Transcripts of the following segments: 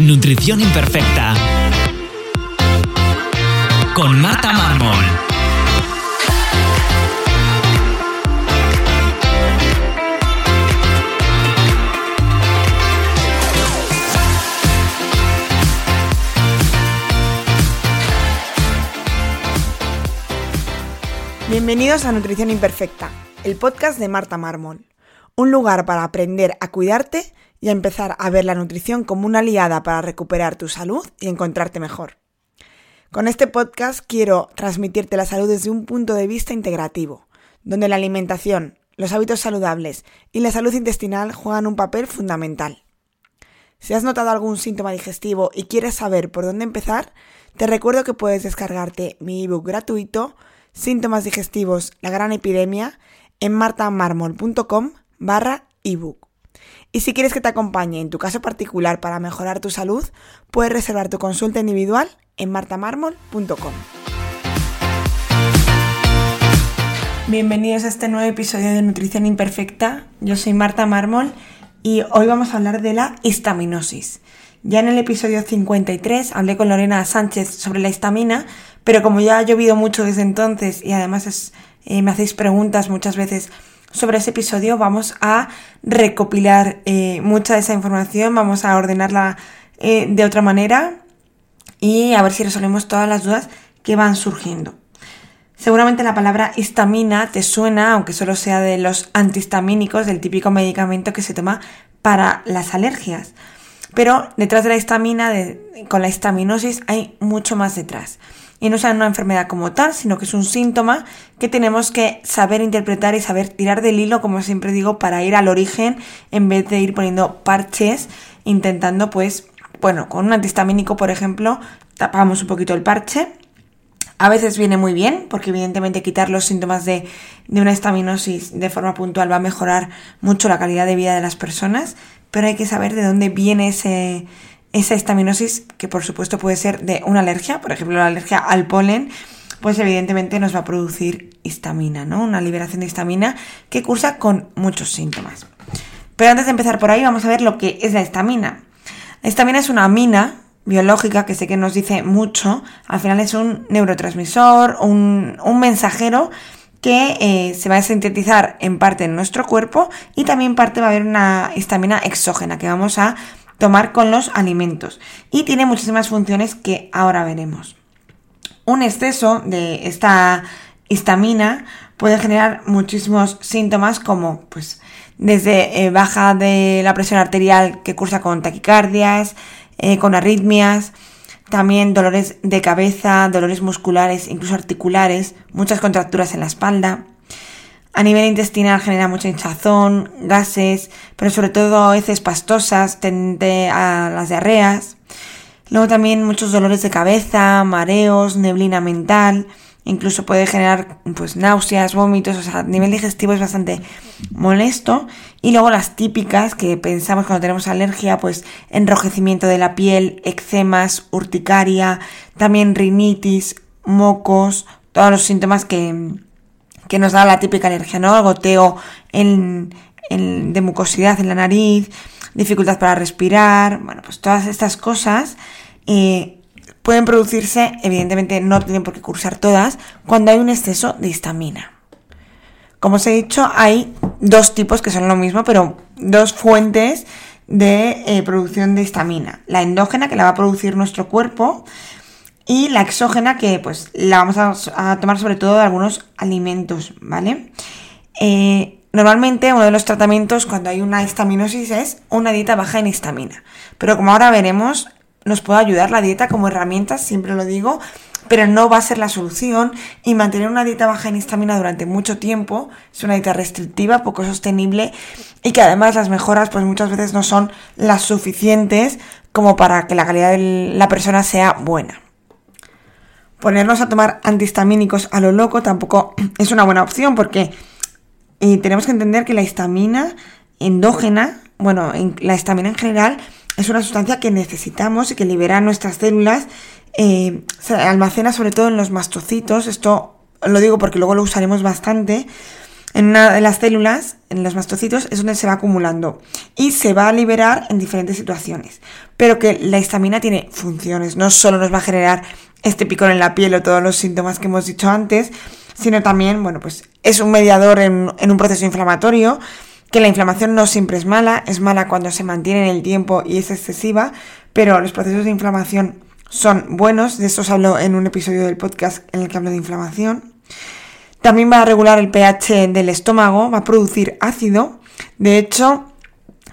Nutrición imperfecta. Con Marta Mármol. Bienvenidos a Nutrición Imperfecta, el podcast de Marta Mármol. Un lugar para aprender a cuidarte y a empezar a ver la nutrición como una aliada para recuperar tu salud y encontrarte mejor. Con este podcast quiero transmitirte la salud desde un punto de vista integrativo, donde la alimentación, los hábitos saludables y la salud intestinal juegan un papel fundamental. Si has notado algún síntoma digestivo y quieres saber por dónde empezar, te recuerdo que puedes descargarte mi ebook gratuito Síntomas digestivos, la gran epidemia en martamarmol.com barra ebook. Y si quieres que te acompañe en tu caso particular para mejorar tu salud, puedes reservar tu consulta individual en martamarmol.com. Bienvenidos a este nuevo episodio de Nutrición Imperfecta. Yo soy Marta Mármol y hoy vamos a hablar de la histaminosis. Ya en el episodio 53 hablé con Lorena Sánchez sobre la histamina, pero como ya ha llovido mucho desde entonces y además eh, me hacéis preguntas muchas veces sobre ese episodio vamos a recopilar eh, mucha de esa información, vamos a ordenarla eh, de otra manera y a ver si resolvemos todas las dudas que van surgiendo. Seguramente la palabra histamina te suena, aunque solo sea de los antihistamínicos, del típico medicamento que se toma para las alergias. Pero detrás de la histamina, con la histaminosis, hay mucho más detrás y no es una enfermedad como tal, sino que es un síntoma que tenemos que saber interpretar y saber tirar del hilo, como siempre digo, para ir al origen en vez de ir poniendo parches, intentando pues, bueno, con un antihistamínico, por ejemplo, tapamos un poquito el parche. A veces viene muy bien, porque evidentemente quitar los síntomas de, de una histaminosis de forma puntual va a mejorar mucho la calidad de vida de las personas, pero hay que saber de dónde viene ese, esa histaminosis, que por supuesto puede ser de una alergia, por ejemplo la alergia al polen, pues evidentemente nos va a producir histamina, ¿no? Una liberación de histamina que cursa con muchos síntomas. Pero antes de empezar por ahí, vamos a ver lo que es la histamina. La histamina es una amina biológica que sé que nos dice mucho. Al final es un neurotransmisor, un, un mensajero que eh, se va a sintetizar en parte en nuestro cuerpo y también parte va a haber una histamina exógena que vamos a tomar con los alimentos y tiene muchísimas funciones que ahora veremos. Un exceso de esta histamina puede generar muchísimos síntomas como pues desde eh, baja de la presión arterial que cursa con taquicardias, eh, con arritmias, también dolores de cabeza, dolores musculares, incluso articulares, muchas contracturas en la espalda. A nivel intestinal genera mucha hinchazón, gases, pero sobre todo a veces pastosas, tende a las diarreas. Luego también muchos dolores de cabeza, mareos, neblina mental, incluso puede generar pues náuseas, vómitos, o sea, a nivel digestivo es bastante molesto. Y luego las típicas que pensamos cuando tenemos alergia, pues enrojecimiento de la piel, eczemas, urticaria, también rinitis, mocos, todos los síntomas que, que nos da la típica alergia, ¿no? goteo de mucosidad en la nariz, dificultad para respirar, bueno, pues todas estas cosas eh, pueden producirse, evidentemente no tienen por qué cursar todas, cuando hay un exceso de histamina. Como os he dicho, hay dos tipos que son lo mismo, pero dos fuentes de eh, producción de histamina. La endógena, que la va a producir nuestro cuerpo, y la exógena que pues la vamos a, tomar sobre todo de algunos alimentos, ¿vale? Eh, normalmente uno de los tratamientos cuando hay una histaminosis es una dieta baja en histamina, pero como ahora veremos, nos puede ayudar la dieta como herramienta, siempre lo digo, pero no va a ser la solución y mantener una dieta baja en histamina durante mucho tiempo es una dieta restrictiva, poco sostenible y que además las mejoras pues muchas veces no son las suficientes como para que la calidad de la persona sea buena. Ponernos a tomar antihistamínicos a lo loco tampoco es una buena opción porque eh, tenemos que entender que la histamina endógena, bueno, la histamina en general, es una sustancia que necesitamos y que libera nuestras células eh, se almacena sobre todo en los mastocitos, esto lo digo porque luego lo usaremos bastante, en una de las células, en los mastocitos, es donde se va acumulando y se va a liberar en diferentes situaciones. Pero que la histamina tiene funciones, no solo nos va a generar este picor en la piel o todos los síntomas que hemos dicho antes, sino también, bueno, pues es un mediador en, en un proceso inflamatorio, que la inflamación no siempre es mala, es mala cuando se mantiene en el tiempo y es excesiva, pero los procesos de inflamación son buenos, de esto os hablo en un episodio del podcast en el que hablo de inflamación. También va a regular el pH del estómago, va a producir ácido. De hecho,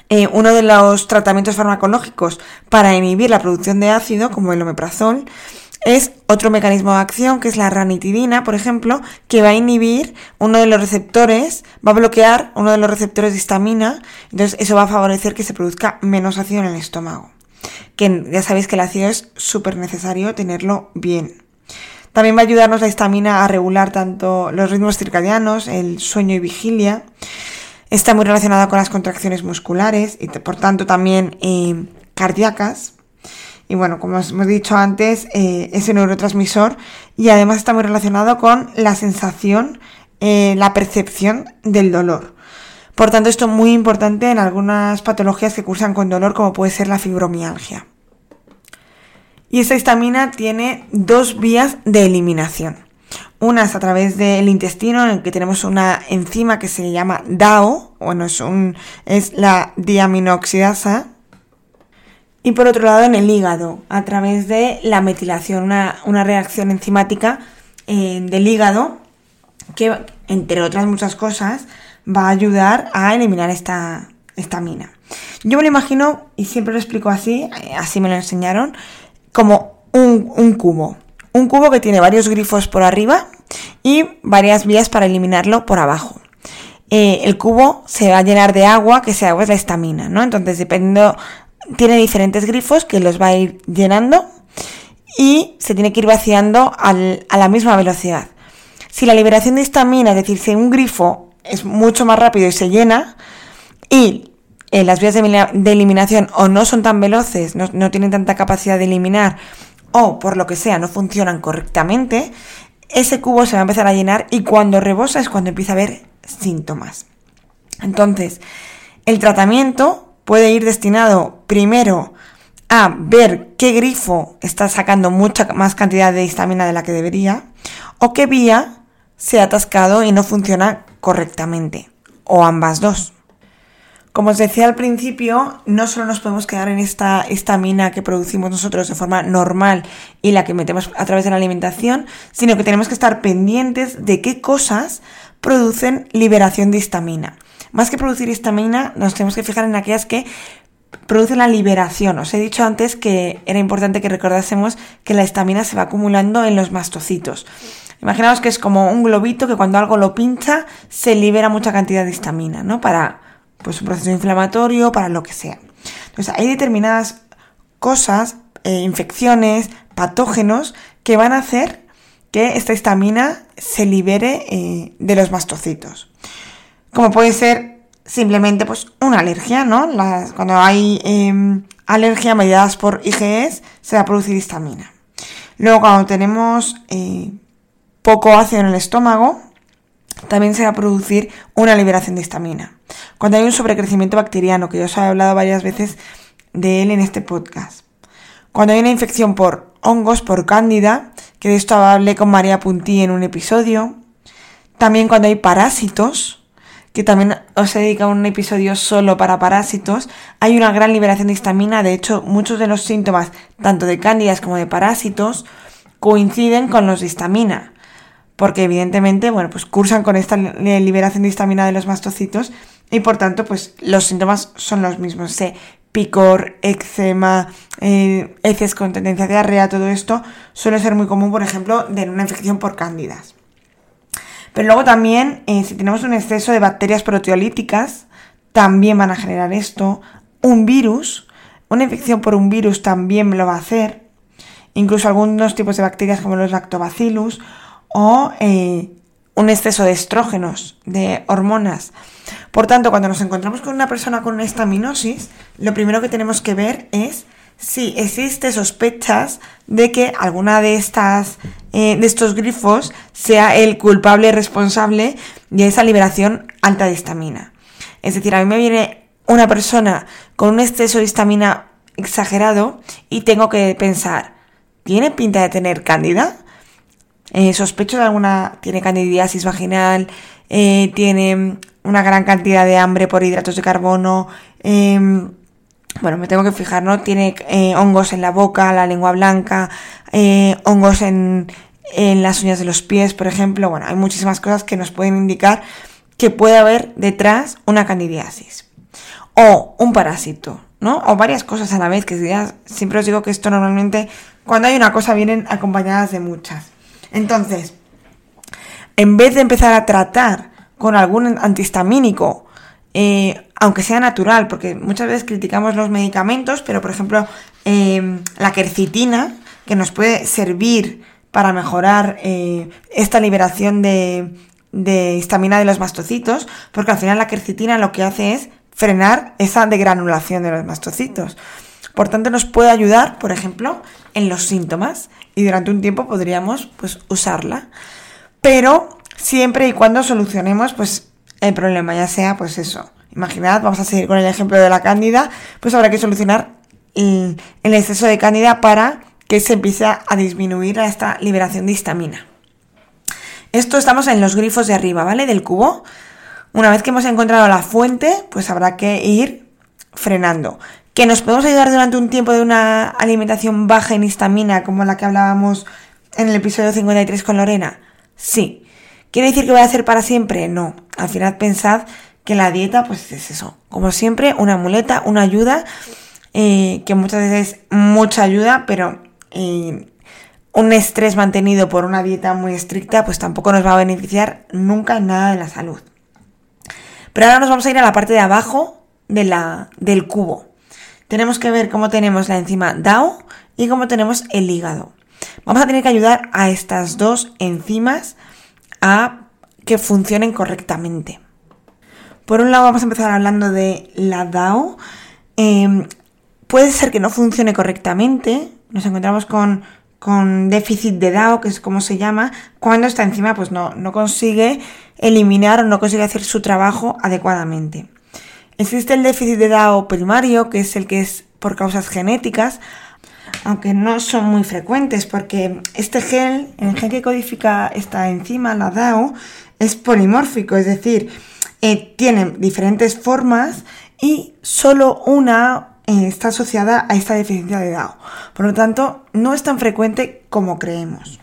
eh, uno de los tratamientos farmacológicos para inhibir la producción de ácido, como el omeprazol, es otro mecanismo de acción, que es la ranitidina, por ejemplo, que va a inhibir uno de los receptores, va a bloquear uno de los receptores de histamina, entonces eso va a favorecer que se produzca menos ácido en el estómago que ya sabéis que el ácido es súper necesario tenerlo bien. También va a ayudarnos la histamina a regular tanto los ritmos circadianos, el sueño y vigilia. Está muy relacionada con las contracciones musculares y por tanto también eh, cardíacas. Y bueno, como os hemos dicho antes, eh, es un neurotransmisor y además está muy relacionado con la sensación, eh, la percepción del dolor. Por tanto, esto es muy importante en algunas patologías que cursan con dolor, como puede ser la fibromialgia. Y esta histamina tiene dos vías de eliminación. Una es a través del intestino, en el que tenemos una enzima que se llama DAO, bueno, es, un, es la diaminoxidasa. Y por otro lado, en el hígado, a través de la metilación, una, reacción enzimática eh, del hígado, que entre otras muchas cosas, va a ayudar a eliminar esta, esta mina. Yo me lo imagino, y siempre lo explico así, eh, así me lo enseñaron, como un, cubo. Un cubo que tiene varios grifos por arriba y varias vías para eliminarlo por abajo. Eh, el cubo se va a llenar de agua, que ese agua es la estamina, ¿no? Entonces, dependiendo, tiene diferentes grifos que los va a ir llenando y se tiene que ir vaciando a la misma velocidad. Si la liberación de estamina, es decir, si un grifo es mucho más rápido y se llena y eh, las vías de, eliminación o no son tan veloces, no, tienen tanta capacidad de eliminar o por lo que sea no funcionan correctamente, ese cubo se va a empezar a llenar y cuando rebosa es cuando empieza a haber síntomas. Entonces, el tratamiento puede ir destinado primero a ver qué grifo está sacando mucha más cantidad de histamina de la que debería o qué vía se ha atascado y no funciona correctamente, o ambas dos. Como os decía al principio, no solo nos podemos quedar en esta estamina que producimos nosotros de forma normal y la que metemos a través de la alimentación, sino que tenemos que estar pendientes de qué cosas producen liberación de histamina. Más que producir histamina, nos tenemos que fijar en aquellas que producen la liberación. Os he dicho antes que era importante que recordásemos que la histamina se va acumulando en los mastocitos. Imaginaos que es como un globito que cuando algo lo pincha se libera mucha cantidad de histamina, ¿no? Para pues un proceso inflamatorio, para lo que sea. Entonces hay determinadas cosas, eh, infecciones, patógenos que van a hacer que esta histamina se libere eh, de los mastocitos. Como puede ser simplemente pues una alergia, ¿no? cuando hay em, alergia mediadas por IgEs se va a producir histamina. Luego cuando tenemos eh, poco ácido en el estómago, también se va a producir una liberación de histamina. Cuando hay un sobrecrecimiento bacteriano, que yo os he hablado varias veces de él en este podcast. Cuando hay una infección por hongos, por cándida, que de esto hablé con María Puntí en un episodio. También cuando hay parásitos, que también os he dedicado un episodio solo para parásitos, hay una gran liberación de histamina. De hecho, muchos de los síntomas, tanto de cándidas como de parásitos, coinciden con los de histamina porque evidentemente, bueno, pues cursan con esta liberación de histamina de los mastocitos y por tanto, pues los síntomas son los mismos. Se picor, eczema, eh, heces con tendencia a diarrea, todo esto suele ser muy común, por ejemplo, de una infección por cándidas. Pero luego también, eh, si tenemos un exceso de bacterias proteolíticas, también van a generar esto. Un virus, una infección por un virus también lo va a hacer. Incluso algunos tipos de bacterias como los lactobacillus o eh, un exceso de estrógenos, de hormonas. Por tanto, cuando nos encontramos con una persona con una estaminosis, lo primero que tenemos que ver es si existe sospechas de que alguna de estas eh, de estos grifos sea el culpable responsable de esa liberación alta de histamina. Es decir, a mí me viene una persona con un exceso de histamina exagerado y tengo que pensar, ¿tiene pinta de tener cándida? Eh, sospecho de alguna, tiene candidiasis vaginal, eh, tiene una gran cantidad de hambre por hidratos de carbono, em, bueno, me tengo que fijar, ¿no? Tiene eh, hongos en la boca, la lengua blanca, eh, hongos en, en las uñas de los pies, por ejemplo. Bueno, hay muchísimas cosas que nos pueden indicar que puede haber detrás una candidiasis. O un parásito, ¿no? O varias cosas a la vez, que siempre os digo que esto normalmente, cuando hay una cosa, vienen acompañadas de muchas. Entonces, en vez de empezar a tratar con algún antihistamínico, eh, aunque sea natural, porque muchas veces criticamos los medicamentos, pero por ejemplo, em, la quercitina, que nos puede servir para mejorar eh, esta liberación de, de histamina de los mastocitos, porque al final la quercitina lo que hace es frenar esa degranulación de los mastocitos. Por tanto, nos puede ayudar, por ejemplo, en los síntomas y durante un tiempo podríamos pues, usarla. Pero siempre y cuando solucionemos pues, el problema, ya sea pues eso, Imaginad, vamos a seguir con el ejemplo de la cándida, pues habrá que solucionar el, exceso de cándida para que se empiece a disminuir esta liberación de histamina. Esto estamos en los grifos de arriba, ¿vale? Del cubo. Una vez que hemos encontrado la fuente, pues habrá que ir frenando. ¿Que nos podemos ayudar durante un tiempo de una alimentación baja en histamina, como la que hablábamos en el episodio 53 con Lorena? Sí. ¿Quiere decir que voy a hacer para siempre? No. Al final pensad que la dieta, pues es eso, como siempre, una muleta, una ayuda, eh, que muchas veces es mucha ayuda, pero eh, un estrés mantenido por una dieta muy estricta, pues tampoco nos va a beneficiar nunca nada de la salud. Pero ahora nos vamos a ir a la parte de abajo de la, del cubo. Tenemos que ver cómo tenemos la enzima DAO y cómo tenemos el hígado. Vamos a tener que ayudar a estas dos enzimas a que funcionen correctamente. Por un lado vamos a empezar hablando de la DAO. Em, puede ser que no funcione correctamente. Nos encontramos con, déficit de DAO, que es como se llama, cuando esta enzima pues no, no consigue eliminar o no consigue hacer su trabajo adecuadamente. Existe el déficit de DAO primario, que es el que es por causas genéticas, aunque no son muy frecuentes, porque este gel, el gen que codifica esta enzima, la DAO, es polimórfico, es decir, eh, tienen diferentes formas y solo una eh, está asociada a esta deficiencia de DAO. Por lo tanto, no es tan frecuente como creemos.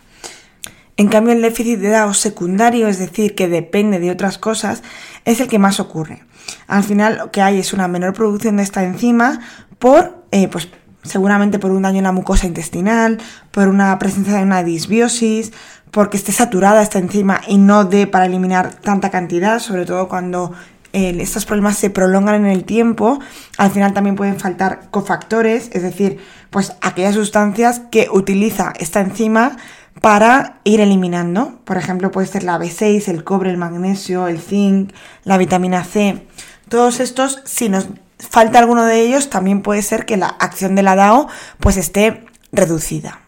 En cambio, el déficit de DAO secundario, es decir, que depende de otras cosas, es el que más ocurre. Al final, lo que hay es una menor producción de esta enzima por, eh, pues, seguramente por un daño en la mucosa intestinal, por una presencia de una disbiosis, porque esté saturada esta enzima y no dé para eliminar tanta cantidad, sobre todo cuando eh, estos problemas se prolongan en el tiempo, al final también pueden faltar cofactores, es decir, pues aquellas sustancias que utiliza esta enzima para ir eliminando. Por ejemplo, puede ser la B6, el cobre, el magnesio, el zinc, la vitamina C. Todos estos, si nos falta alguno de ellos, también puede ser que la acción de la DAO pues esté reducida.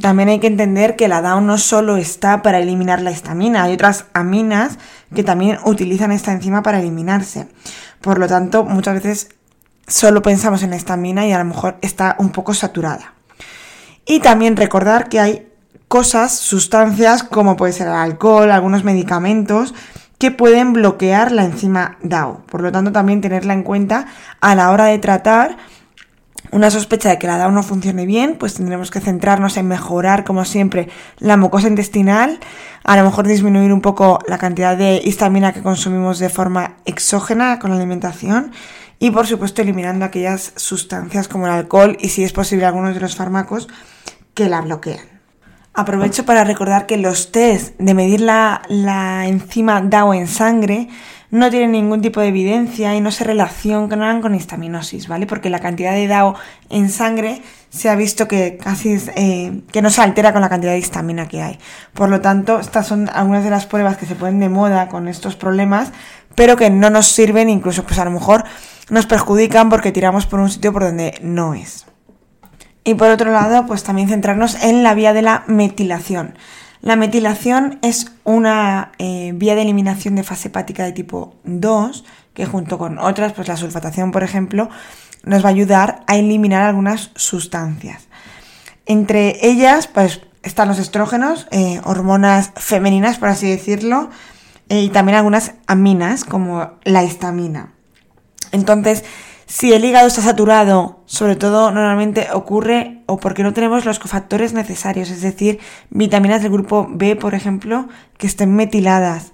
También hay que entender que la DAO no solo está para eliminar la histamina, hay otras aminas que también utilizan esta enzima para eliminarse. Por lo tanto, muchas veces solo pensamos en la histamina y a lo mejor está un poco saturada. Y también recordar que hay cosas, sustancias como puede ser el alcohol, algunos medicamentos que pueden bloquear la enzima DAO. Por lo tanto, también tenerla en cuenta a la hora de tratar una sospecha de que la DAO no funcione bien, pues tendremos que centrarnos en mejorar, como siempre, la mucosa intestinal, a lo mejor disminuir un poco la cantidad de histamina que consumimos de forma exógena con la alimentación y por supuesto eliminando aquellas sustancias como el alcohol y si es posible algunos de los fármacos que la bloquean. Aprovecho para recordar que los test de medir la, la enzima DAO en sangre no tienen ningún tipo de evidencia y no se relacionan con histaminosis, ¿vale? Porque la cantidad de DAO en sangre se ha visto que casi eh, que no se altera con la cantidad de histamina que hay. Por lo tanto, estas son algunas de las pruebas que se ponen de moda con estos problemas, pero que no nos sirven, incluso pues a lo mejor nos perjudican porque tiramos por un sitio por donde no es. Y por otro lado, pues también centrarnos en la vía de la metilación. La metilación es una eh, vía de eliminación de fase hepática de tipo 2, que junto con otras, pues la sulfatación, por ejemplo, nos va a ayudar a eliminar algunas sustancias. Entre ellas, pues están los estrógenos, eh, hormonas femeninas, por así decirlo, eh, y también algunas aminas, como la histamina. Entonces, si el hígado está saturado, sobre todo normalmente ocurre o porque no tenemos los cofactores necesarios, es decir, vitaminas del grupo B, por ejemplo, que estén metiladas.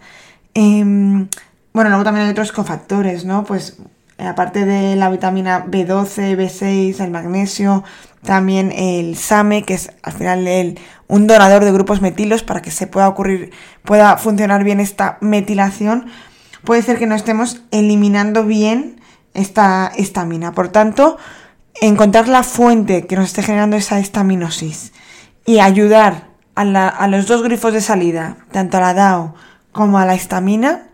Em, bueno, luego también hay otros cofactores, ¿no? Pues aparte de la vitamina B12, B6, el magnesio, también el SAME, que es al final un donador de grupos metilos para que se pueda ocurrir, pueda funcionar bien esta metilación. Puede ser que no estemos eliminando bien esta estamina. Por tanto, encontrar la fuente que nos esté generando esa estaminosis y ayudar a, los dos grifos de salida, tanto a la DAO como a la estamina,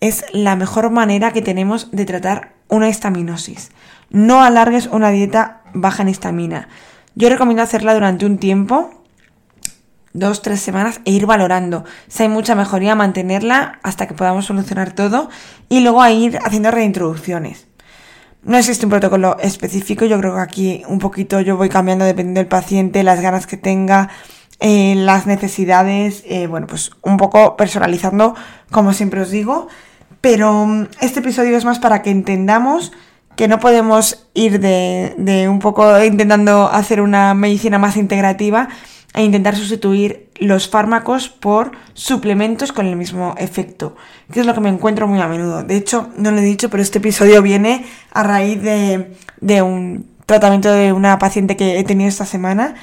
es la mejor manera que tenemos de tratar una estaminosis. No alargues una dieta baja en histamina. Yo recomiendo hacerla durante un tiempo, dos, tres semanas, e ir valorando. Si hay mucha mejoría, mantenerla hasta que podamos solucionar todo y luego a ir haciendo reintroducciones. No existe un protocolo específico, yo creo que aquí un poquito yo voy cambiando dependiendo del paciente, las ganas que tenga, eh, las necesidades, eh, bueno, pues un poco personalizando, como siempre os digo. Pero mm, este episodio es más para que entendamos que no podemos ir de, de un poco intentando hacer una medicina más integrativa e intentar sustituir los fármacos por suplementos con el mismo efecto, que es lo que me encuentro muy a menudo. De hecho, no lo he dicho, pero este episodio viene a raíz de, un tratamiento de una paciente que he tenido esta semana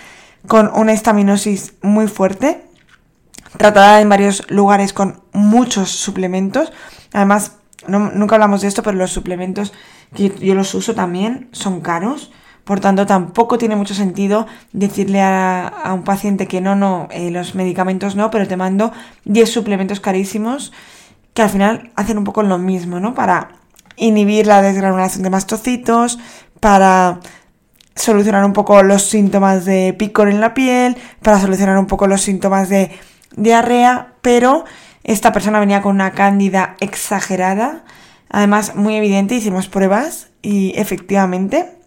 con una estaminosis muy fuerte, tratada en varios lugares con muchos suplementos. Además, nunca hablamos de esto, pero los suplementos que yo los uso también son caros por tanto, tampoco tiene mucho sentido decirle a, un paciente que no, no, eh, los medicamentos no, pero te mando 10 suplementos carísimos que al final hacen un poco lo mismo, ¿no? Para inhibir la desgranulación de mastocitos, para solucionar un poco los síntomas de picor en la piel, para solucionar un poco los síntomas de diarrea, pero esta persona venía con una cándida exagerada, además muy evidente, hicimos pruebas y efectivamente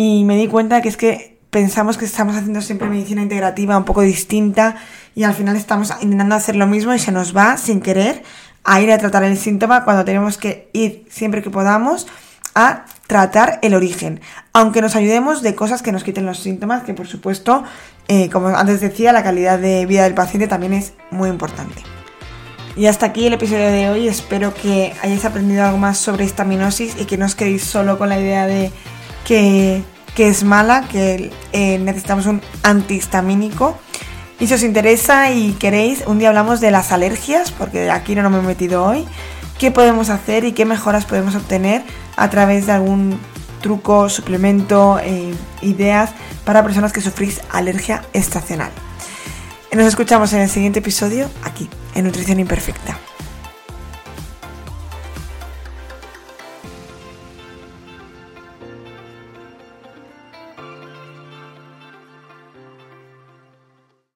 y me di cuenta que es que pensamos que estamos haciendo siempre medicina integrativa un poco distinta y al final estamos intentando hacer lo mismo y se nos va sin querer a ir a tratar el síntoma cuando tenemos que ir siempre que podamos a tratar el origen, aunque nos ayudemos de cosas que nos quiten los síntomas, que por supuesto, eh, como antes decía, la calidad de vida del paciente también es muy importante. Y hasta aquí el episodio de hoy, espero que hayáis aprendido algo más sobre histaminosis y que no os quedéis solo con la idea de que, es mala, que eh, necesitamos un antihistamínico. Y si os interesa y queréis, un día hablamos de las alergias, porque aquí no me he metido hoy. ¿Qué podemos hacer y qué mejoras podemos obtener a través de algún truco, suplemento, eh, ideas para personas que sufrís alergia estacional? Nos escuchamos en el siguiente episodio aquí, en Nutrición Imperfecta.